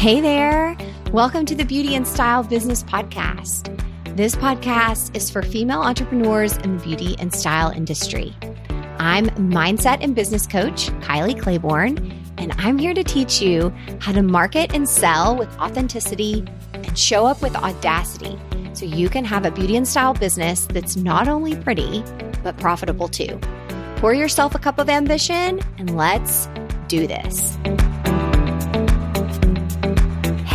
Hey there. Welcome to the Beauty and Style Business Podcast. This podcast is for female entrepreneurs in the beauty and style industry. I'm mindset and business coach Kylie Claiborne, and I'm here to teach you how to market and sell with authenticity and show up with audacity so you can have a beauty and style business that's not only pretty, but profitable too. Pour yourself a cup of ambition and let's do this.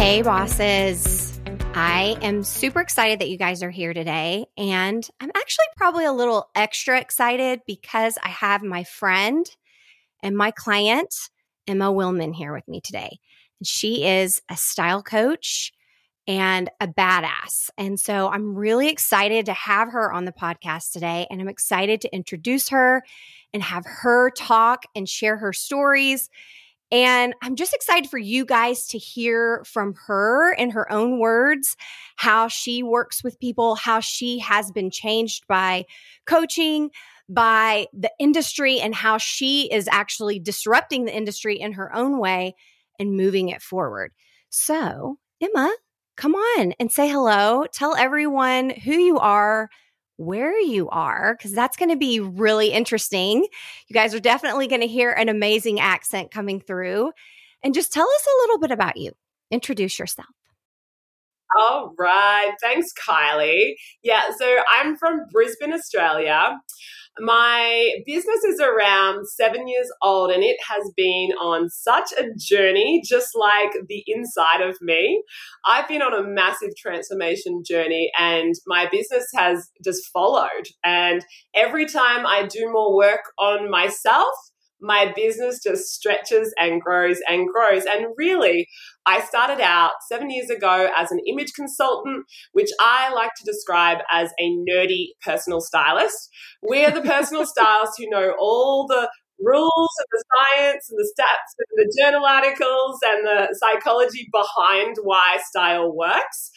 Hey, bosses. I am super excited that you guys are here today. And I'm actually probably a little extra excited because I have my friend and my client, Emma Willman, here with me today. And she is a style coach and a badass. And so I'm really excited to have her on the podcast today. And I'm excited to introduce her and have her talk and share her stories and I'm just excited for you guys to hear from her in her own words how she works with people, how she has been changed by coaching, by the industry, and how she is actually disrupting the industry in her own way and moving it forward. So, Emma, come on and say hello. Tell everyone who you are, where you are, because that's going to be really interesting. You guys are definitely going to hear an amazing accent coming through. And just tell us a little bit about you. Introduce yourself. All right. Thanks, Kylie. Yeah, so I'm from Brisbane, Australia. My business is around seven years old and it has been on such a journey, just like the inside of me. I've been on a massive transformation journey and my business has just followed. And every time I do more work on myself, my business just stretches and grows and grows. And really, I started out seven years ago as an image consultant, which I like to describe as a nerdy personal stylist. We're the personal stylists who know all the rules and the science and the stats and the journal articles and the psychology behind why style works.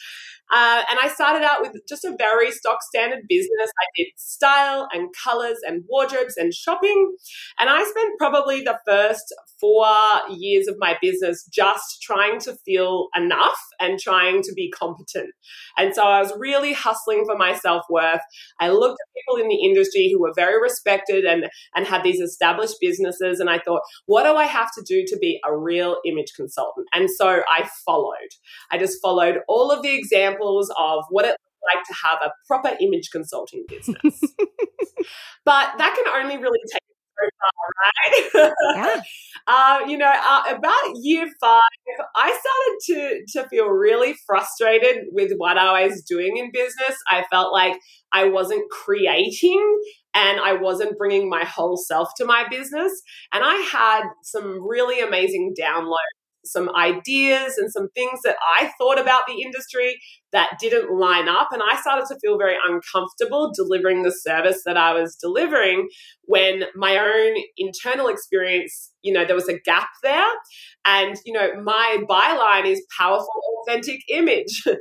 Uh, and I started out with just a very stock standard business. I did style and colors and wardrobes and shopping. And I spent probably the first four years of my business just trying to feel enough and trying to be competent. And so I was really hustling for my self worth. I looked at people in the industry who were very respected and, and had these established businesses. And I thought, what do I have to do to be a real image consultant? And so I followed. I just followed all of the examples of what it like to have a proper image consulting business. but that can only really take far, right? Yeah. uh, you know, uh, about year five, I started to to feel really frustrated with what I was doing in business. I felt like I wasn't creating and I wasn't bringing my whole self to my business. And I had some really amazing downloads some ideas and some things that I thought about the industry that didn't line up. And I started to feel very uncomfortable delivering the service that I was delivering when my own internal experience, you know, there was a gap there. And, you know, my byline is powerful, authentic image.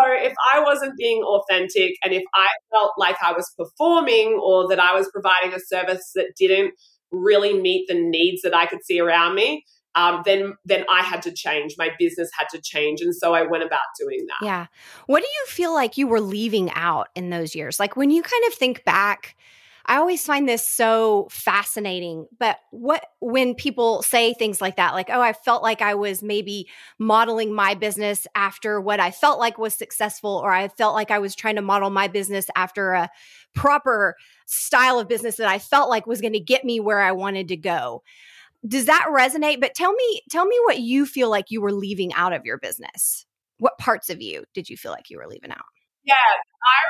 So if I wasn't being authentic and if I felt like I was performing or that I was providing a service that didn't really meet the needs that I could see around me, um, then then I had to change. My business had to change, and so I went about doing that. Yeah. What do you feel like you were leaving out in those years? Like when you kind of think back. I always find this so fascinating. But what when people say things like that, like, oh, I felt like I was maybe modeling my business after what I felt like was successful, or I felt like I was trying to model my business after a proper style of business that I felt like was going to get me where I wanted to go does that resonate? But tell me, tell me what you feel like you were leaving out of your business. What parts of you did you feel like you were leaving out? Yeah,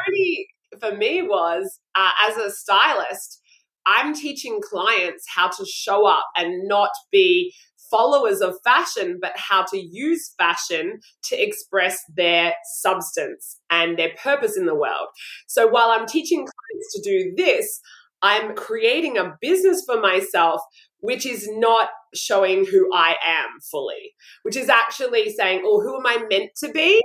irony for me was uh, as a stylist, I'm teaching clients how to show up and not be followers of fashion, but how to use fashion to express their substance and their purpose in the world. So while I'm teaching clients to do this, I'm creating a business for myself which is not showing who I am fully, which is actually saying, oh, who am I meant to be?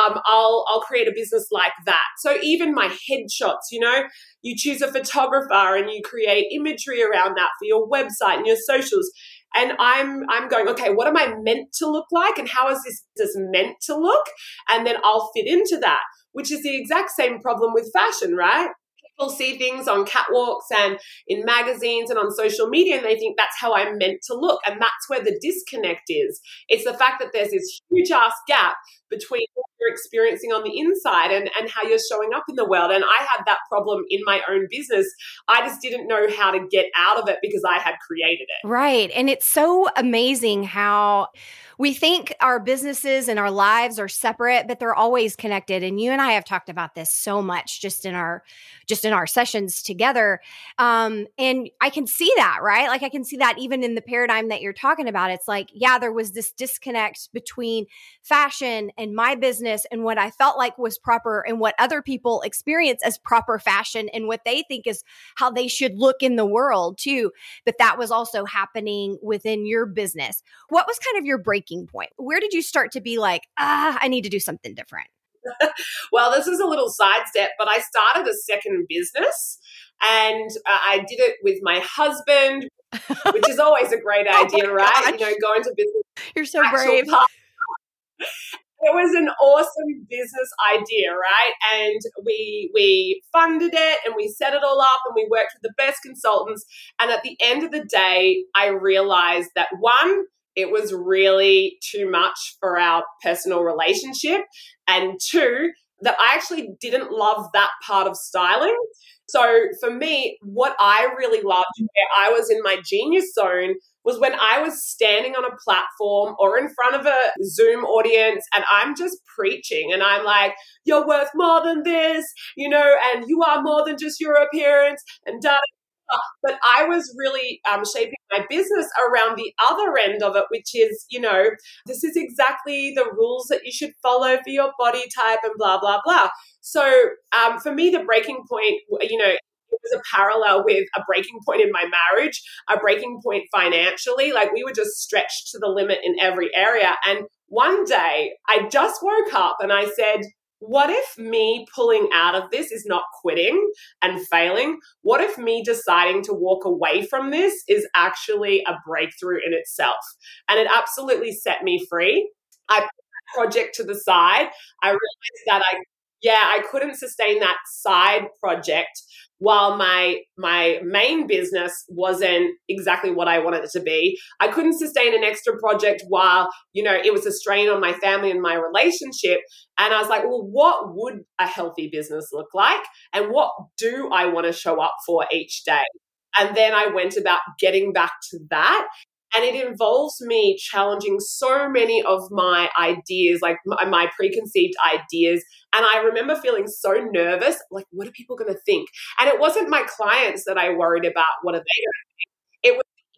Um, I'll I'll create a business like that. So even my headshots, you know, you choose a photographer and you create imagery around that for your website and your socials. and I'm I'm going, okay, what am I meant to look like and how is this this meant to look? And then I'll fit into that, which is the exact same problem with fashion, right? People see things on catwalks and in magazines and on social media and they think that's how I'm meant to look. And that's where the disconnect is. It's the fact that there's this huge ass gap between what you're experiencing on the inside and, and how you're showing up in the world. And I had that problem in my own business. I just didn't know how to get out of it because I had created it. Right. And it's so amazing how we think our businesses and our lives are separate, but they're always connected. And you and I have talked about this so much just in our just in our sessions together. Um, and I can see that, right? Like I can see that even in the paradigm that you're talking about. It's like, yeah, there was this disconnect between fashion and my business and what I felt like was proper and what other people experience as proper fashion and what they think is how they should look in the world too. But that was also happening within your business. What was kind of your breaking point? Where did you start to be like, ah, I need to do something different? well, this is a little sidestep, but I started a second business and uh, I did it with my husband, which is always a great oh idea, oh right? Gosh. You know, going to business. You're so brave. It was an awesome business idea, right? And we we funded it and we set it all up and we worked with the best consultants. And at the end of the day, I realized that one, it was really too much for our personal relationship. And two, that I actually didn't love that part of styling. So for me, what I really loved where I was in my genius zone was when I was standing on a platform or in front of a Zoom audience and I'm just preaching and I'm like, you're worth more than this, you know, and you are more than just your appearance and da but I was really um, shaping my business around the other end of it, which is, you know, this is exactly the rules that you should follow for your body type and blah, blah, blah. So um, for me, the breaking point, you know, was a parallel with a breaking point in my marriage, a breaking point financially. Like we were just stretched to the limit in every area. And one day I just woke up and I said, what if me pulling out of this is not quitting and failing? What if me deciding to walk away from this is actually a breakthrough in itself? And it absolutely set me free. I put that project to the side. I realized that I, yeah, I couldn't sustain that side project while my my main business wasn't exactly what I wanted it to be. I couldn't sustain an extra project while, you know, it was a strain on my family and my relationship. And I was like, well, what would a healthy business look like? And what do I want to show up for each day? And then I went about getting back to that. And it involves me challenging so many of my ideas, like my preconceived ideas. And I remember feeling so nervous like, what are people going to think? And it wasn't my clients that I worried about, what are they going to think?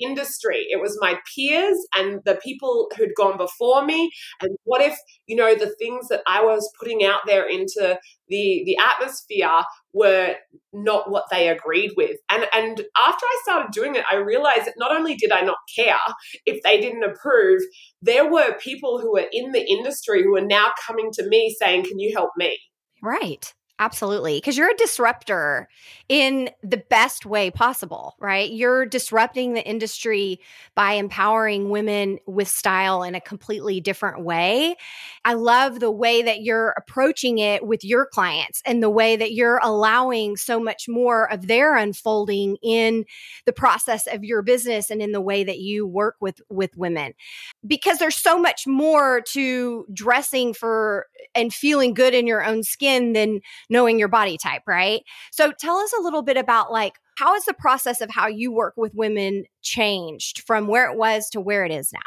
Industry. It was my peers and the people who'd gone before me. And what if, you know, the things that I was putting out there into the the atmosphere were not what they agreed with. And and after I started doing it, I realized that not only did I not care if they didn't approve, there were people who were in the industry who are now coming to me saying, "Can you help me?" Right. Absolutely. Because you're a disruptor in the best way possible, right? You're disrupting the industry by empowering women with style in a completely different way. I love the way that you're approaching it with your clients and the way that you're allowing so much more of their unfolding in the process of your business and in the way that you work with with women. Because there's so much more to dressing for and feeling good in your own skin than knowing your body type, right? So tell us a little bit about like how has the process of how you work with women changed from where it was to where it is now?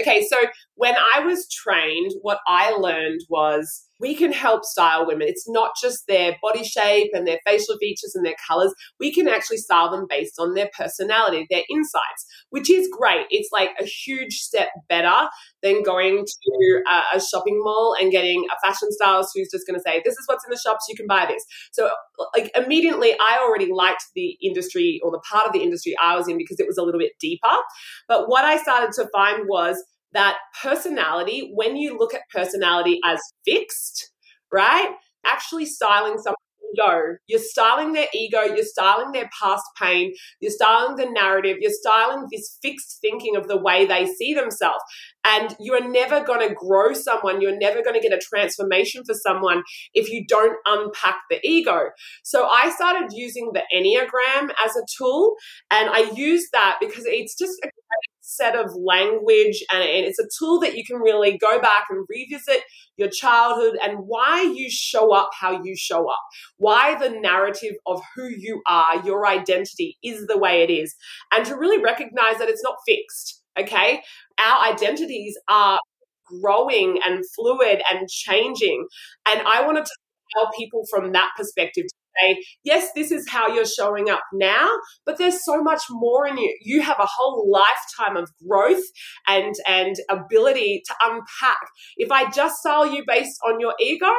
Okay, so when I was trained, what I learned was we can help style women. It's not just their body shape and their facial features and their colors. We can actually style them based on their personality, their insights, which is great. It's like a huge step better than going to a, shopping mall and getting a fashion stylist who's just going to say, This is what's in the shops, you can buy this. So, like, immediately, I already liked the industry or the part of the industry I was in because it was a little bit deeper. But what I started to find was, that personality, when you look at personality as fixed, right? Actually styling someone ego. You're styling their ego, you're styling their past pain, you're styling the narrative, you're styling this fixed thinking of the way they see themselves. And you're never going to grow someone, you're never going to get a transformation for someone if you don't unpack the ego. So I started using the Enneagram as a tool, and I use that because it's just a set of language and, it's a tool that you can really go back and revisit your childhood and why you show up how you show up, why the narrative of who you are, your identity is the way it is, and to really recognize that it's not fixed. Okay. Our identities are growing and fluid and changing. And I wanted to tell people from that perspective say, yes, this is how you're showing up now, but there's so much more in you. You have a whole lifetime of growth and and ability to unpack. If I just sell you based on your ego,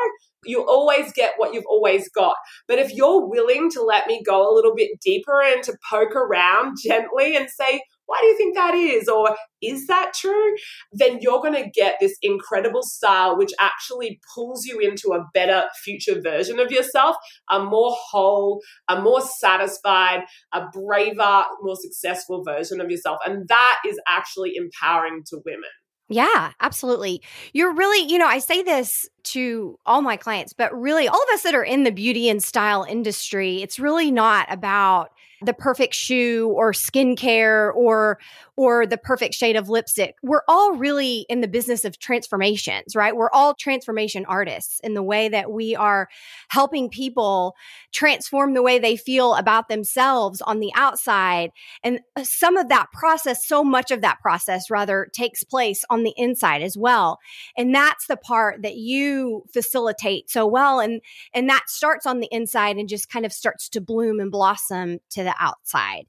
you always get what you've always got. But if you're willing to let me go a little bit deeper and to poke around gently and say, why do you think that is? Or is that true? Then you're going to get this incredible style, which actually pulls you into a better future version of yourself, a more whole, a more satisfied, a braver, more successful version of yourself. And that is actually empowering to women. Yeah, absolutely. You're really, you know, I say this to all my clients, but really all of us that are in the beauty and style industry, it's really not about the perfect shoe or skincare or or the perfect shade of lipstick. We're all really in the business of transformations, right? We're all transformation artists in the way that we are helping people transform the way they feel about themselves on the outside. And uh, some of that process, so much of that process rather takes place on the inside as well. And that's the part that you facilitate so well and and that starts on the inside and just kind of starts to bloom and blossom to the outside.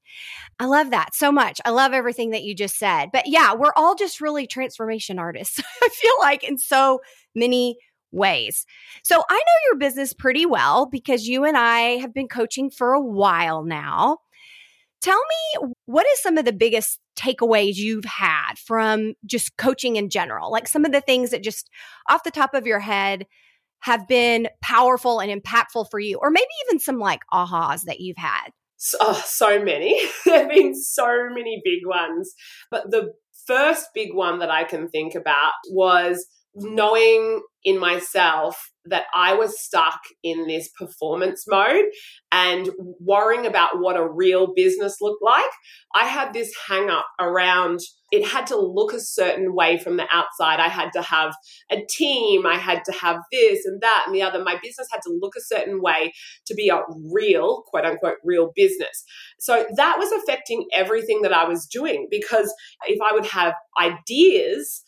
I love that so much. I love everything that you just said. But yeah, we're all just really transformation artists. I feel like in so many ways. So I know your business pretty well because you and I have been coaching for a while now. Tell me what is some of the biggest takeaways you've had from just coaching in general? Like some of the things that just off the top of your head have been powerful and impactful for you, or maybe even some like ahas that you've had oh, so many. there have been so many big ones. But the first big one that I can think about was knowing in myself that I was stuck in this performance mode and worrying about what a real business looked like. I had this hang up around it had to look a certain way from the outside. I had to have a team, I had to have this and that and the other. My business had to look a certain way to be a real, quote unquote, real business. So that was affecting everything that I was doing because if I would have ideas,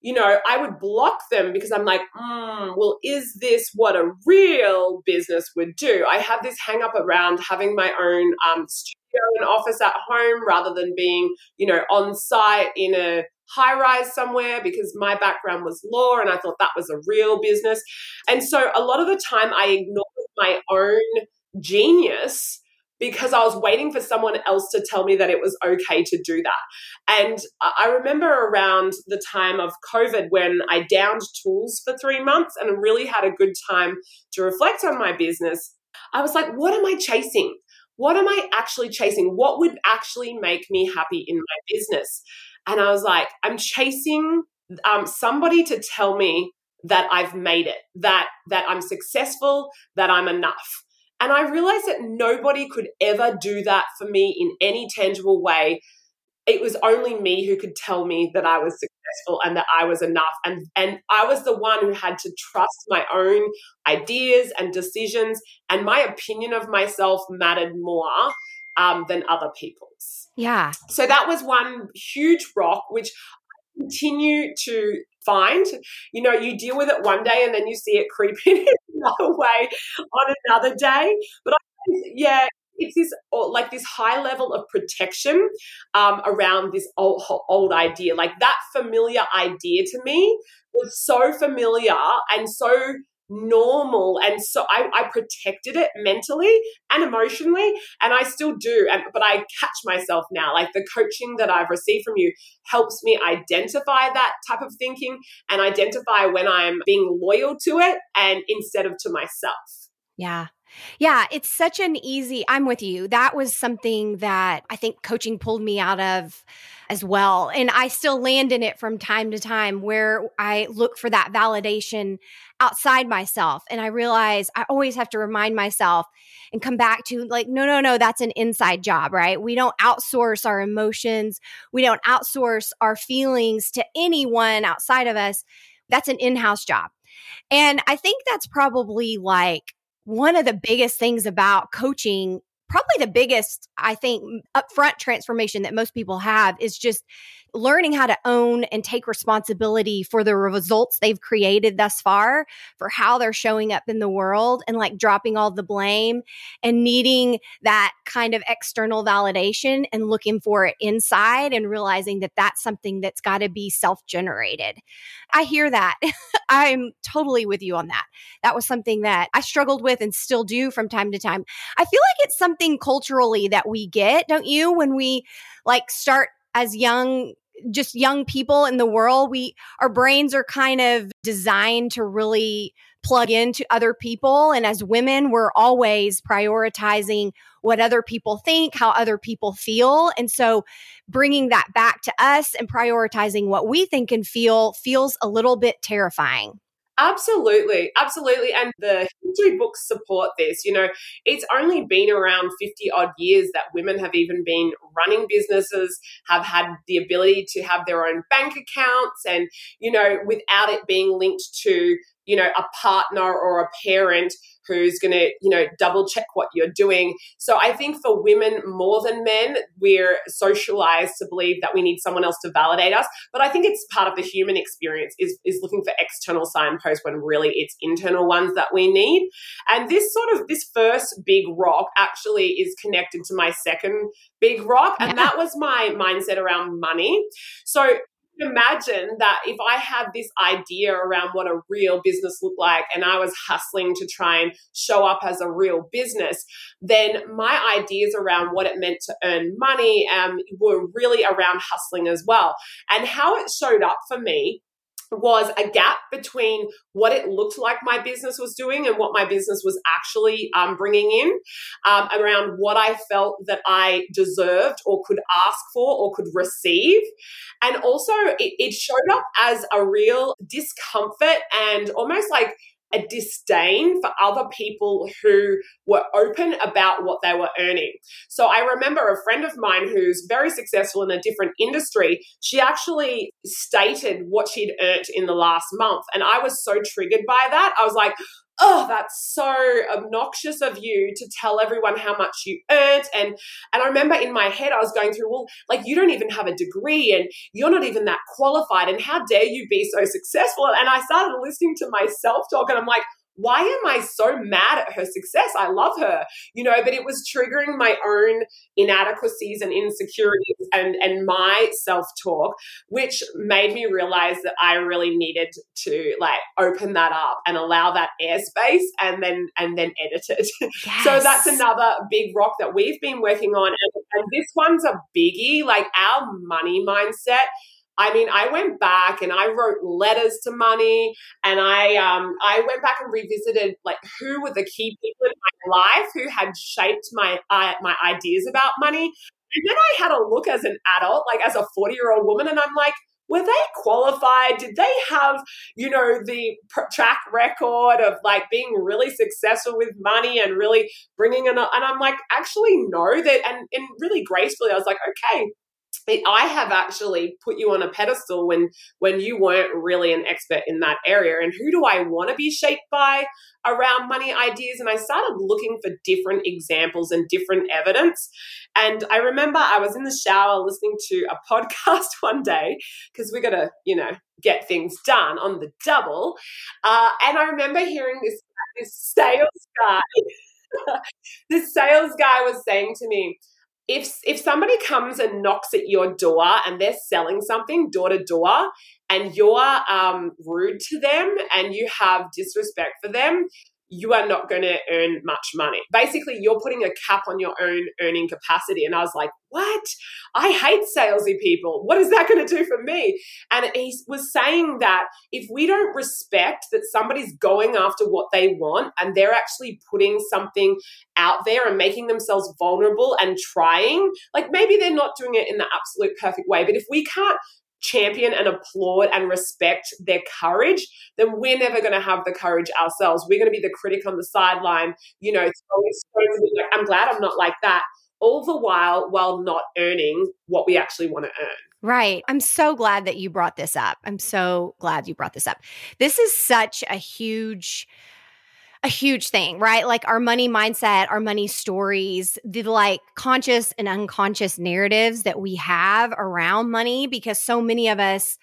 you know, I would block them because I'm like, mm, well, is this what a real business would do? I have this hang up around having my own um, studio and office at home rather than being, you know, on site in a high rise somewhere because my background was law and I thought that was a real business. And so a lot of the time I ignored my own genius because I was waiting for someone else to tell me that it was okay to do that. And I remember around the time of COVID when I downed tools for three months and really had a good time to reflect on my business. I was like, what am I chasing? What am I actually chasing? What would actually make me happy in my business? And I was like, I'm chasing um, somebody to tell me that I've made it, that that I'm successful, that I'm enough. And I realized that nobody could ever do that for me in any tangible way. It was only me who could tell me that I was successful and that I was enough. And, and I was the one who had to trust my own ideas and decisions. And my opinion of myself mattered more um, than other people's. Yeah. So that was one huge rock, which I continue to find. You know, you deal with it one day and then you see it creep in another way on another day. But I, yeah, it's this like this high level of protection um, around this old, old idea. Like that familiar idea to me was so familiar and so normal and so I, I, protected it mentally and emotionally and i still do and but i catch myself now like the coaching that i've received from you helps me identify that type of thinking and identify when i'm being loyal to it and instead of to myself yeah Yeah, it's such an easy, I'm with you. That was something that I think coaching pulled me out of as well. And I still land in it from time to time where I look for that validation outside myself. And I realize I always have to remind myself and come back to like, no, no, no, that's an inside job, right? We don't outsource our emotions. We don't outsource our feelings to anyone outside of us. That's an in house job. And I think that's probably like one of the biggest things about coaching probably the biggest, I think, upfront transformation that most people have is just learning how to own and take responsibility for the results they've created thus far, for how they're showing up in the world, and like dropping all the blame and needing that kind of external validation and looking for it inside and realizing that that's something that's got to be self generated. I hear that. I'm totally with you on that. That was something that I struggled with and still do from time to time. I feel like it's something culturally that we get, don't you? When we like start as young just young people in the world we our brains are kind of designed to really plug into other people. And as women we're always prioritizing what other people think how other people feel. And so bringing that back to us and prioritizing what we think and feel feels a little bit terrifying Absolutely, absolutely. And the history books support this. You know, it's only been around 50 odd years that women have even been running businesses, have had the ability to have their own bank accounts, and, you know, without it being linked to you know, a partner or a parent who's going to, you know, double check what you're doing. So I think for women more than men, we're socialized to believe that we need someone else to validate us. But I think it's part of the human experience is, is looking for external signposts when really it's internal ones that we need. And this sort of, this first big rock actually is connected to my second big rock. And yeah. that was my mindset around money. So imagine that if I had this idea around what a real business looked like and I was hustling to try and show up as a real business, then my ideas around what it meant to earn money um, were really around hustling as well. And how it showed up for me was a gap between what it looked like my business was doing and what my business was actually um, bringing in um, around what I felt that I deserved or could ask for or could receive. And also, it, it showed up as a real discomfort and almost like a disdain for other people who were open about what they were earning. So I remember a friend of mine who's very successful in a different industry, she actually stated what she'd earned in the last month. And I was so triggered by that. I was like, oh that's so obnoxious of you to tell everyone how much you earned. And and i remember in my head i was going through well like you don't even have a degree and you're not even that qualified and how dare you be so successful? And i started listening to myself talk and i'm like why am I so mad at her success? I love her, you know, but it was triggering my own inadequacies and insecurities and, and my self talk, which made me realize that I really needed to like open that up and allow that airspace and then, and then edit it. Yes. so that's another big rock that we've been working on. And, and this one's a biggie, like our money mindset I mean, I went back and I wrote letters to money, and I um, I went back and revisited like who were the key people in my life who had shaped my uh, my ideas about money. And then I had a look as an adult, like as a forty year old woman, and I'm like, were they qualified? Did they have, you know, the track record of like being really successful with money and really bringing in? and I'm like, actually, no. That and, and really gracefully, I was like, okay, I have actually put you on a pedestal when when you weren't really an expert in that area. And who do I want to be shaped by around money ideas? And I started looking for different examples and different evidence. And I remember I was in the shower listening to a podcast one day because we got to, you know, get things done on the double. Uh, and I remember hearing this this sales guy. this sales guy was saying to me if if somebody comes and knocks at your door and they're selling something door to door and you're um, rude to them and you have disrespect for them you are not going to earn much money. Basically, you're putting a cap on your own earning capacity. And I was like, what? I hate salesy people. What is that going to do for me? And he was saying that if we don't respect that somebody's going after what they want and they're actually putting something out there and making themselves vulnerable and trying, like maybe they're not doing it in the absolute perfect way, but if we can't champion and applaud and respect their courage, then we're never going to have the courage ourselves. We're going to be the critic on the sideline, you know, like, I'm glad I'm not like that, all the while while not earning what we actually want to earn. Right. I'm so glad that you brought this up. I'm so glad you brought this up. This is such a huge a huge thing, right? Like our money mindset, our money stories, the like conscious and unconscious narratives that we have around money, because so many of us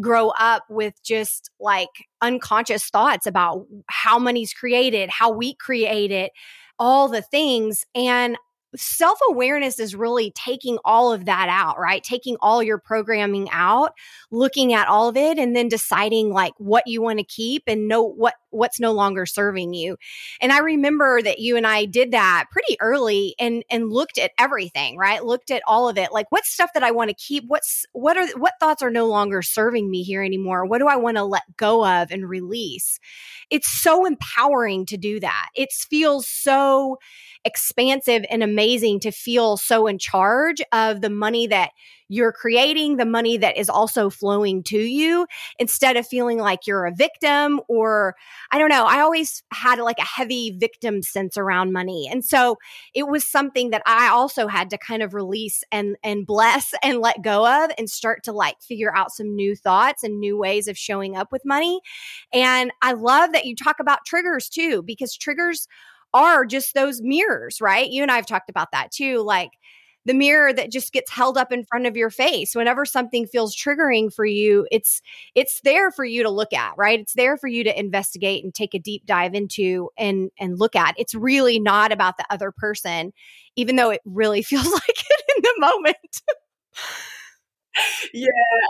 grow up with just like unconscious thoughts about how money's created, how we create it, all the things. And self awareness is really taking all of that out, right? Taking all your programming out, looking at all of it, and then deciding like what you want to keep and know what what's no longer serving you. And I remember that you and I did that pretty early and and looked at everything, right? Looked at all of it. Like what's stuff that I want to keep? What's what are what thoughts are no longer serving me here anymore? What do I want to let go of and release? It's so empowering to do that. It feels so expansive and amazing to feel so in charge of the money that you're creating the money that is also flowing to you instead of feeling like you're a victim or I don't know. I always had like a heavy victim sense around money. And so it was something that I also had to kind of release and and bless and let go of and start to like figure out some new thoughts and new ways of showing up with money. And I love that you talk about triggers too because triggers are just those mirrors, right? You and I have talked about that too. Like the mirror that just gets held up in front of your face. Whenever something feels triggering for you it's it's there for you to look at right? It's there for you to investigate and take a deep dive into and and look at. It's really not about the other person even though it really feels like it in the moment yeah,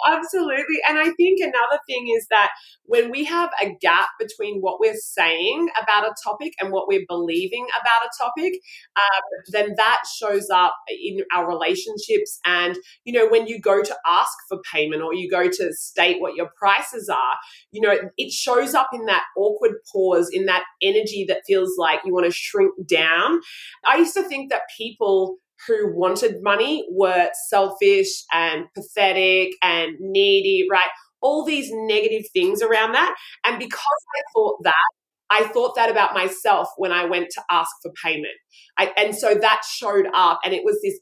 absolutely. And I think another thing is that when we have a gap between what we're saying about a topic and what we're believing about a topic, um, then that shows up in our relationships. And, you know, when you go to ask for payment or you go to state what your prices are, you know, it shows up in that awkward pause, in that energy that feels like you want to shrink down. I used to think that people who wanted money were selfish and pathetic and needy, right? All these negative things around that. And because I thought that, I thought that about myself when I went to ask for payment. I, and so that showed up, and it was this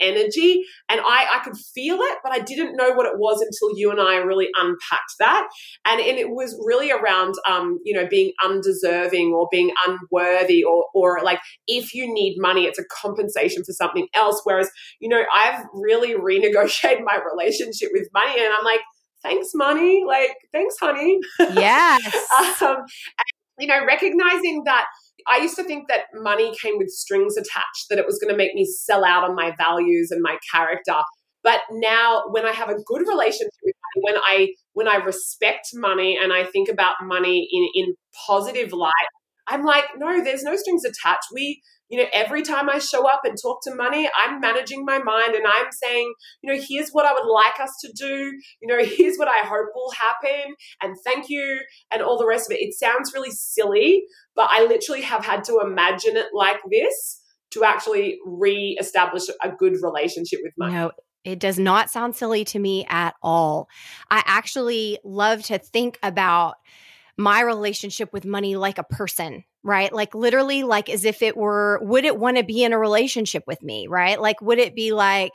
energy and I, I could feel it, but I didn't know what it was until you and I really unpacked that. And, and it was really around, um, you know, being undeserving or being unworthy or, or like if you need money, it's a compensation for something else. Whereas, you know, I've really renegotiated my relationship with money and I'm like, thanks money like thanks honey yes um, and, you know recognizing that I used to think that money came with strings attached, that it was going to make me sell out on my values and my character. But now when I have a good relationship with money, when I when I respect money and I think about money in, in positive light, I'm like, no, there's no strings attached. We you know, every time I show up and talk to money, I'm managing my mind and I'm saying, you know, here's what I would like us to do. You know, here's what I hope will happen. And thank you. And all the rest of it. It sounds really silly, but I literally have had to imagine it like this to actually re establish a good relationship with money. No, it does not sound silly to me at all. I actually love to think about my relationship with money like a person, right? Like literally, like as if it were, would it want to be in a relationship with me, right? Like, would it be like,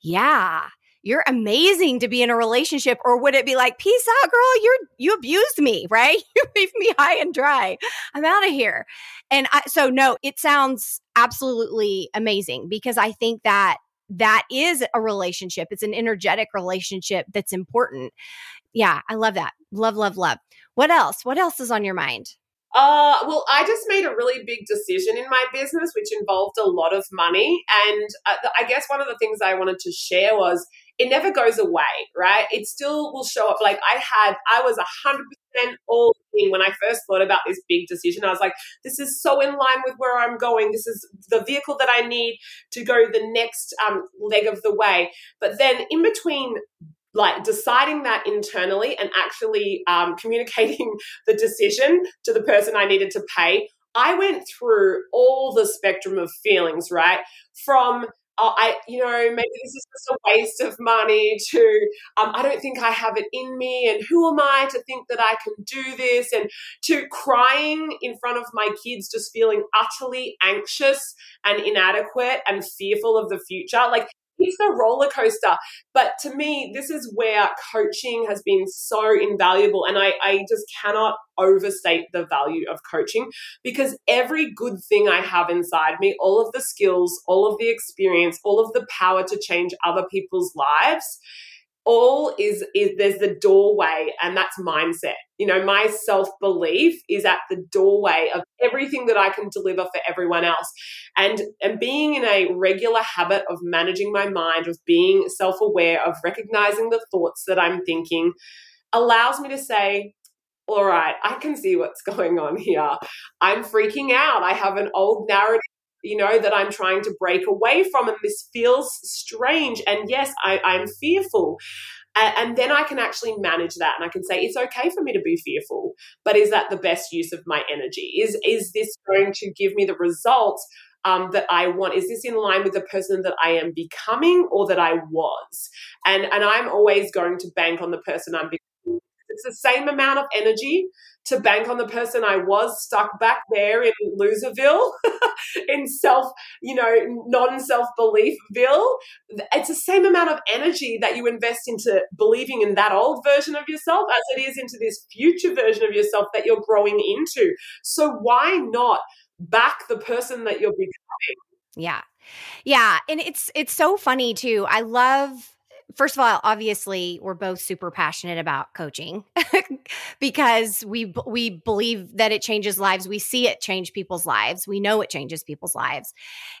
yeah, you're amazing to be in a relationship or would it be like peace out girl you're you abused me right you leave me high and dry i'm out of here and I, so no it sounds absolutely amazing because i think that that is a relationship it's an energetic relationship that's important yeah i love that love love love what else? What else is on your mind? Uh, well, I just made a really big decision in my business, which involved a lot of money. And uh, I guess one of the things I wanted to share was it never goes away, right? It still will show up. Like I had, I was 100% all in when I first thought about this big decision, I was like, this is so in line with where I'm going. This is the vehicle that I need to go the next um, leg of the way. But then in between like deciding that internally and actually um, communicating the decision to the person I needed to pay, I went through all the spectrum of feelings, right? From uh, I, you know, maybe this is just a waste of money to, um, I don't think I have it in me, and who am I to think that I can do this, and to crying in front of my kids, just feeling utterly anxious and inadequate and fearful of the future. Like it's a roller coaster. But to me, this is where coaching has been so invaluable. And I, I just cannot overstate the value of coaching because every good thing I have inside me, all of the skills, all of the experience, all of the power to change other people's lives all is is there's the doorway and that's mindset you know my self belief is at the doorway of everything that i can deliver for everyone else and and being in a regular habit of managing my mind of being self aware of recognizing the thoughts that i'm thinking allows me to say all right, I can see what's going on here. I'm freaking out. I have an old narrative you know, that I'm trying to break away from. And this feels strange. And yes, I, I'm fearful. And then I can actually manage that and I can say, it's okay for me to be fearful, but is that the best use of my energy? Is, is this going to give me the results um, that I want? Is this in line with the person that I am becoming or that I was? And, and I'm always going to bank on the person I'm becoming. It's the same amount of energy to bank on the person I was stuck back there in Loserville, in self, you know, non self beliefville. It's the same amount of energy that you invest into believing in that old version of yourself as it is into this future version of yourself that you're growing into. So why not back the person that you're becoming? Yeah. Yeah, and it's it's so funny too. I love first of all, obviously, we're both super passionate about coaching because we we believe that it changes lives. We see it change people's lives. We know it changes people's lives.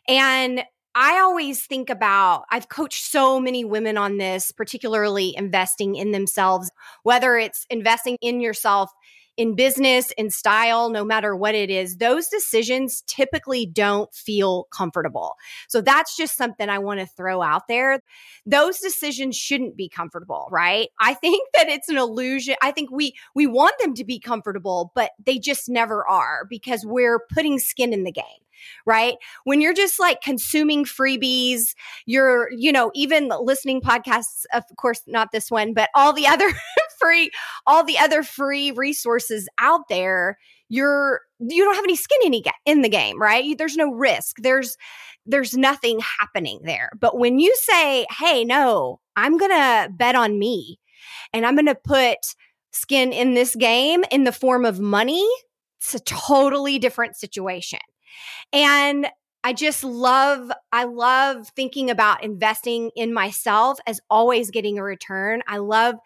And I always think about I've coached so many women on this, particularly investing in themselves, whether it's investing in yourself in business, in style, no matter what it is, those decisions typically don't feel comfortable. So that's just something I want to throw out there. Those decisions shouldn't be comfortable, right? I think that it's an illusion. I think we we want them to be comfortable, but they just never are because we're putting skin in the game right? When you're just like consuming freebies, you're, you know, even listening podcasts, of course, not this one, but all the other free, all the other free resources out there, you're, you don't have any skin in, in the game, right? There's no risk. There's, there's nothing happening there. But when you say, Hey, no, I'm going to bet on me and I'm going to put skin in this game in the form of money, it's a totally different situation. And I just love, I love thinking about investing in myself as always getting a return. I love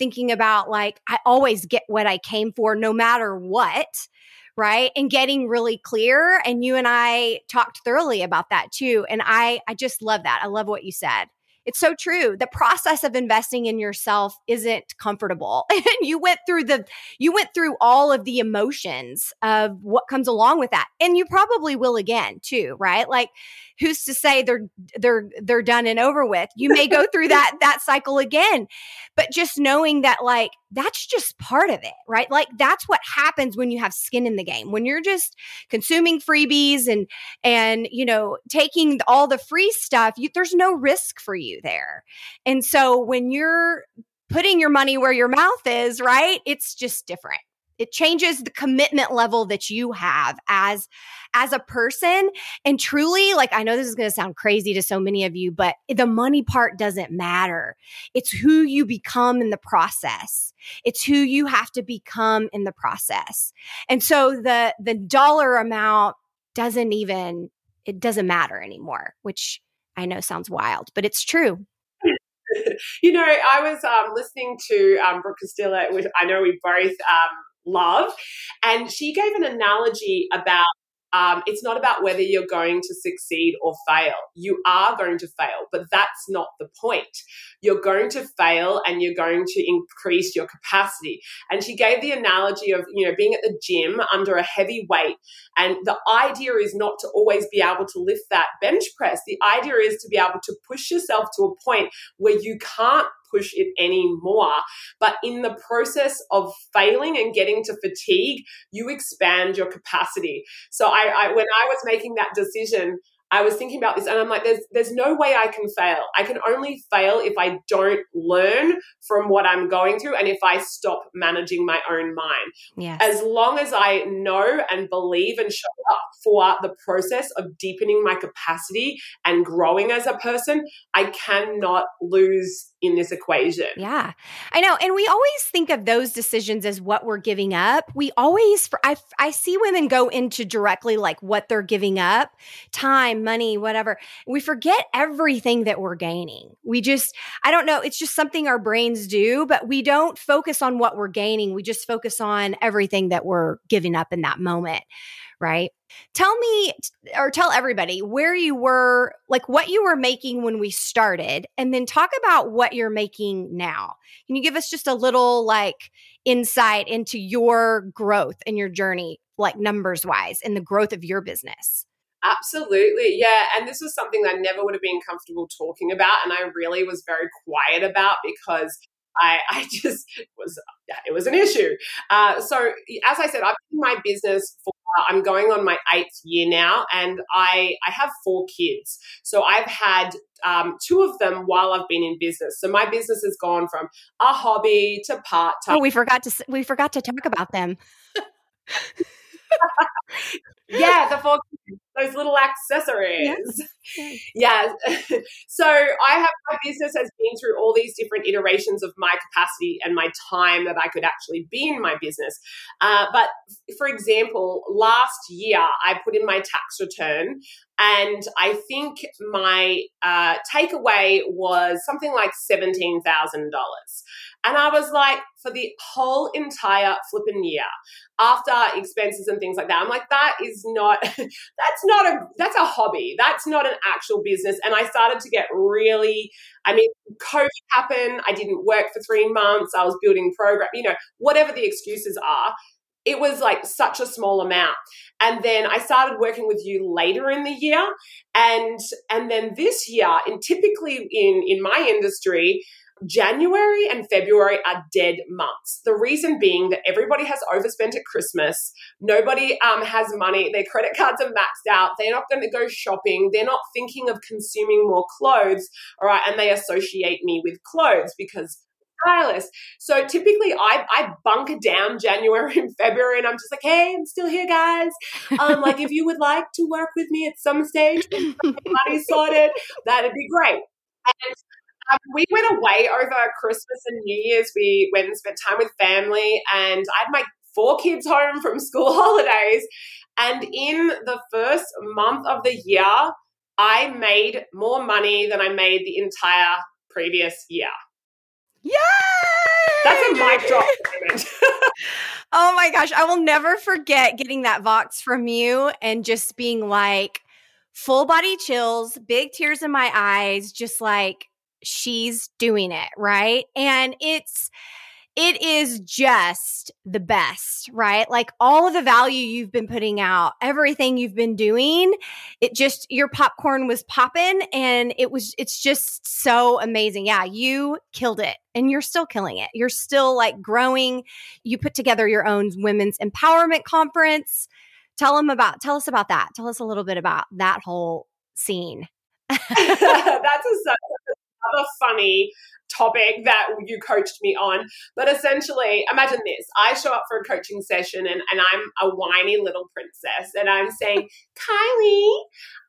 thinking about like, I always get what I came for no matter what. Right. And getting really clear. And you and I talked thoroughly about that too. And I, I just love that. I love what you said it's so true. The process of investing in yourself isn't comfortable. and you went through the you went through all of the emotions of what comes along with that. And you probably will again too, right? Like who's to say they're they're they're done and over with you may go through that that cycle again but just knowing that like that's just part of it right? Like that's what happens when you have skin in the game. When you're just consuming freebies and and you know taking all the free stuff you, there's no risk for you there. And so when you're putting your money where your mouth is right it's just different it changes the commitment level that you have as as a person. And truly like i know this is going to sound crazy to so many of you but the money part doesn't matter. It's who you become in the process. It's who you have to become in the process. And so the the dollar amount doesn't even it doesn't matter anymore which i know sounds wild but it's true. You know, I was um, listening to um, Brooke Castillo, I know we both um, love. And she gave an analogy about um, it's not about whether you're going to succeed or fail. You are going to fail, but that's not the point. You're going to fail and you're going to increase your capacity. And she gave the analogy of, you know, being at the gym under a heavy weight. And the idea is not to always be able to lift that bench press. The idea is to be able to push yourself to a point where you can't push it anymore. But in the process of failing and getting to fatigue, you expand your capacity. So I, I when I was making that decision, I was thinking about this and I'm like, there's there's no way I can fail. I can only fail if I don't learn from what I'm going through and if I stop managing my own mind. Yes. As long as I know and believe and show up for the process of deepening my capacity and growing as a person, I cannot lose in this equation. Yeah, I know. And we always think of those decisions as what we're giving up. We always, I, I see women go into directly like what they're giving up time, money, whatever. We forget everything that we're gaining. We just, I don't know, it's just something our brains do, but we don't focus on what we're gaining. We just focus on everything that we're giving up in that moment right? Tell me or tell everybody where you were, like what you were making when we started, and then talk about what you're making now. Can you give us just a little like insight into your growth and your journey, like numbers wise, and the growth of your business? Absolutely. Yeah. And this was something I never would have been comfortable talking about. And I really was very quiet about because I, I just was, it was an issue. Uh, so, as I said, I've been in my business for uh, I'm going on my eighth year now, and I I have four kids. So I've had um, two of them while I've been in business. So my business has gone from a hobby to part time. Oh, we forgot to we forgot to talk about them. yeah, the four those little accessories. Yes. Yeah. so I have my business has been through all these different iterations of my capacity and my time that I could actually be in my business. Uh, but for example, last year I put in my tax return and I think my uh, takeaway was something like $17,000. And I was like, for the whole entire flipping year, after expenses and things like that, I'm like, that is not, that's not a, that's a hobby. That's not an actual business. And I started to get really, I mean, COVID happened. I didn't work for three months. I was building program, you know, whatever the excuses are it was like such a small amount and then i started working with you later in the year and and then this year and typically in in my industry January and February are dead months. The reason being that everybody has overspent at Christmas. Nobody um, has money. Their credit cards are maxed out. They're not going to go shopping. They're not thinking of consuming more clothes. All right. And they associate me with clothes because stylist. So typically I, I bunker down January and February and I'm just like, hey, I'm still here, guys. Um, like if you would like to work with me at some stage, money sorted, that'd be great. And um, we went away over Christmas and New Year's. We went and spent time with family, and I had my four kids home from school holidays. And in the first month of the year, I made more money than I made the entire previous year. Yay! That's a mic drop oh my gosh. I will never forget getting that Vox from you and just being like, full body chills, big tears in my eyes, just like, she's doing it, right? And it's, it is just the best, right? Like all of the value you've been putting out, everything you've been doing, it just, your popcorn was popping and it was, it's just so amazing. Yeah, you killed it and you're still killing it. You're still like growing. You put together your own women's empowerment conference. Tell them about, tell us about that. Tell us a little bit about that whole scene. That's a, another funny topic that you coached me on. But essentially, imagine this I show up for a coaching session and, and I'm a whiny little princess and I'm saying, Kylie,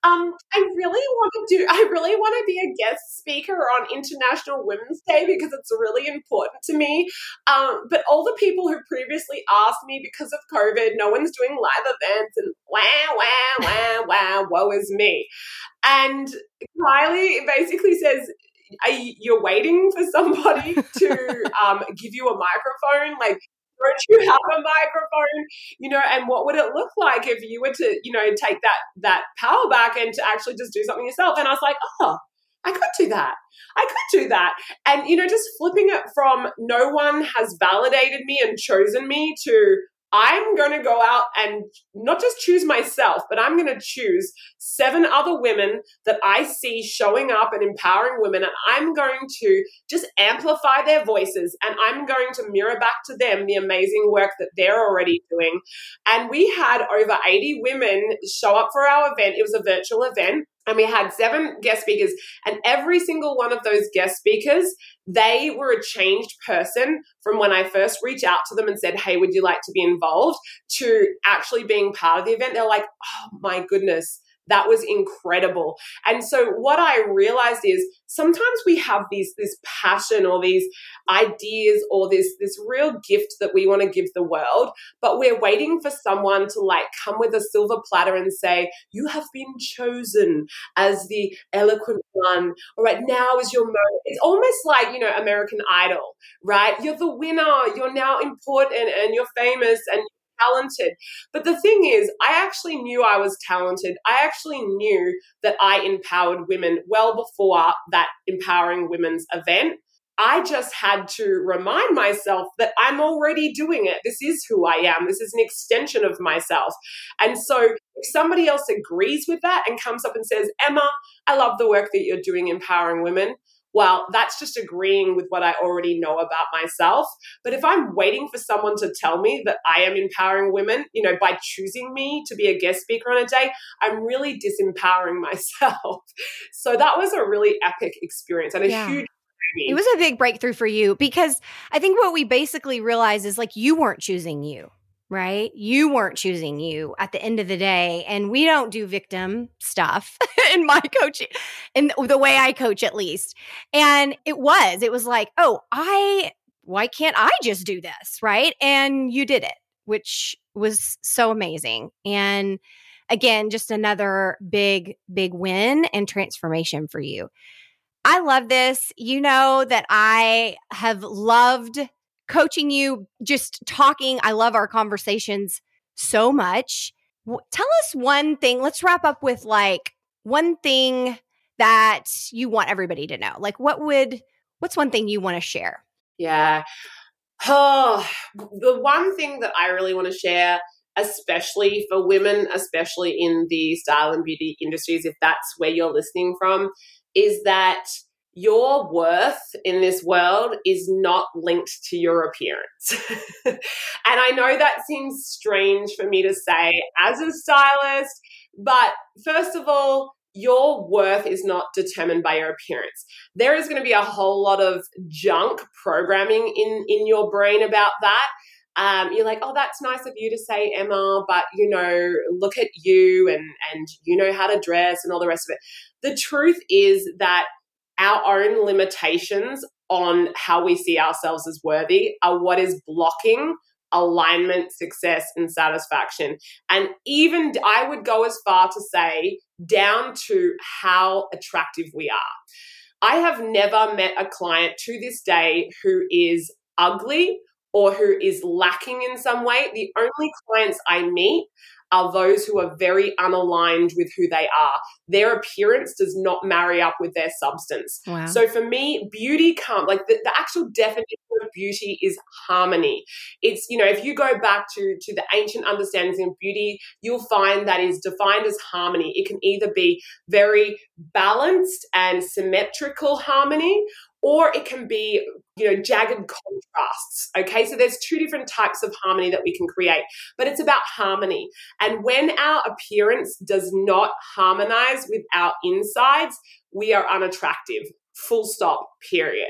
um, I really want to do, I really want to be a guest speaker on International Women's Day because it's really important to me. Um, but all the people who previously asked me because of COVID, no one's doing live events and wah, wah, wah, wah, woe is me. And Kylie basically says, are you, you're waiting for somebody to um, give you a microphone? Like, don't you have a microphone? You know, and what would it look like if you were to, you know, take that that power back and to actually just do something yourself? And I was like, oh, I could do that. I could do that. And, you know, just flipping it from no one has validated me and chosen me to I'm going to go out and not just choose myself, but I'm going to choose seven other women that I see showing up and empowering women. And I'm going to just amplify their voices and I'm going to mirror back to them the amazing work that they're already doing. And we had over 80 women show up for our event. It was a virtual event and we had seven guest speakers and every single one of those guest speakers they were a changed person from when i first reached out to them and said hey would you like to be involved? to actually being part of the event. They're like oh my goodness that was incredible. And so what I realized is sometimes we have these this passion or these ideas or this this real gift that we want to give the world, but we're waiting for someone to like come with a silver platter and say, "You have been chosen as the eloquent one." All right, now is your moment. It's almost like, you know, American Idol, right? You're the winner. You're now important and you're famous and talented. But the thing is, I actually knew I was talented. I actually knew that I empowered women well before that Empowering Women's event. I just had to remind myself that I'm already doing it. This is who I am. This is an extension of myself. And so if somebody else agrees with that and comes up and says, Emma, I love the work that you're doing empowering women, well, that's just agreeing with what I already know about myself. But if I'm waiting for someone to tell me that I am empowering women, you know, by choosing me to be a guest speaker on a day, I'm really disempowering myself. so that was a really epic experience and a yeah. huge it was a big breakthrough for you because I think what we basically realize is like you weren't choosing you right? You weren't choosing you at the end of the day. And we don't do victim stuff in my coaching, in the way I coach at least. And it was, it was like, oh, I, why can't I just do this? Right. And you did it, which was so amazing. And again, just another big, big win and transformation for you. I love this. You know that I have loved coaching you, just talking. I love our conversations so much. Tell us one thing. Let's wrap up with like one thing that you want everybody to know. Like, what would, what's one thing you want to share? Yeah. Oh, the one thing that I really want to share, especially for women, especially in the style and beauty industries, if that's where you're listening from, is that your worth in this world is not linked to your appearance. and I know that seems strange for me to say as a stylist, but first of all, your worth is not determined by your appearance. There is going to be a whole lot of junk programming in, in your brain about that. Um, you're like, oh, that's nice of you to say, Emma, but you know, look at you and and you know how to dress and all the rest of it. The truth is that our own limitations on how we see ourselves as worthy are what is blocking alignment, success, and satisfaction. And even I would go as far to say, down to how attractive we are. I have never met a client to this day who is ugly or who is lacking in some way. The only clients I meet are those who are very unaligned with who they are. Their appearance does not marry up with their substance. Wow. So for me, beauty comes like the, the actual definition of beauty is harmony. It's, you know, if you go back to, to the ancient understandings of beauty, you'll find that is defined as harmony. It can either be very balanced and symmetrical harmony, or it can be you know jagged contrasts okay? So there's two different types of harmony that we can create but it's about harmony. And when our appearance does not harmonize with our insides we are unattractive full stop period.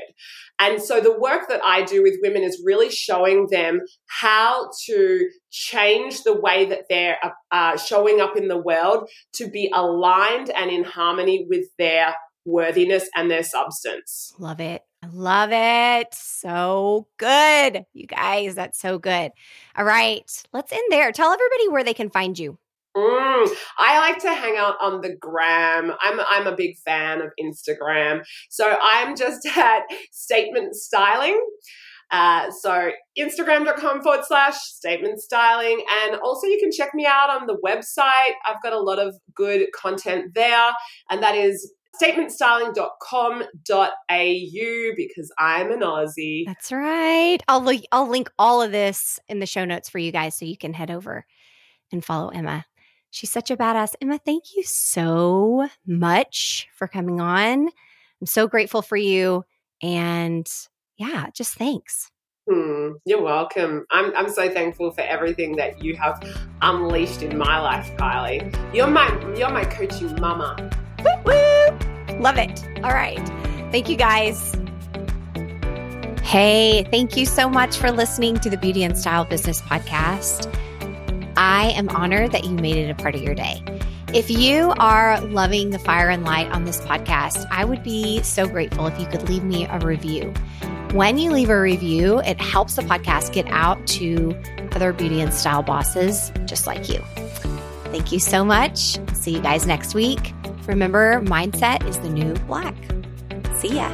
And so the work that i do with women is really showing them how to change the way that they're uh, showing up in the world to be aligned and in harmony with their worthiness and their substance. Love it. I love it. So good. You guys, that's so good. All right, let's end there. Tell everybody where they can find you. Mm, I like to hang out on the gram. I'm I'm a big fan of Instagram. So I'm just at Statement Styling. Uh, so Instagram.com forward slash statement styling. And also you can check me out on the website. I've got a lot of good content there. And that is statementstyling.com.au because I'm an Aussie. That's right. I'll, li- I'll link all of this in the show notes for you guys so you can head over and follow Emma. She's such a badass. Emma, thank you so much for coming on. I'm so grateful for you. And yeah, just thanks. Hmm, you're welcome. I'm, I'm so thankful for everything that you have unleashed in my life, Kylie. You're my you're my coaching mama. Woo woo! Love it. All right. Thank you guys. Hey, thank you so much for listening to the Beauty and Style Business Podcast. I am honored that you made it a part of your day. If you are loving the fire and light on this podcast, I would be so grateful if you could leave me a review. When you leave a review, it helps the podcast get out to other beauty and style bosses just like you. Thank you so much. See you guys next week. Remember, mindset is the new black. See ya.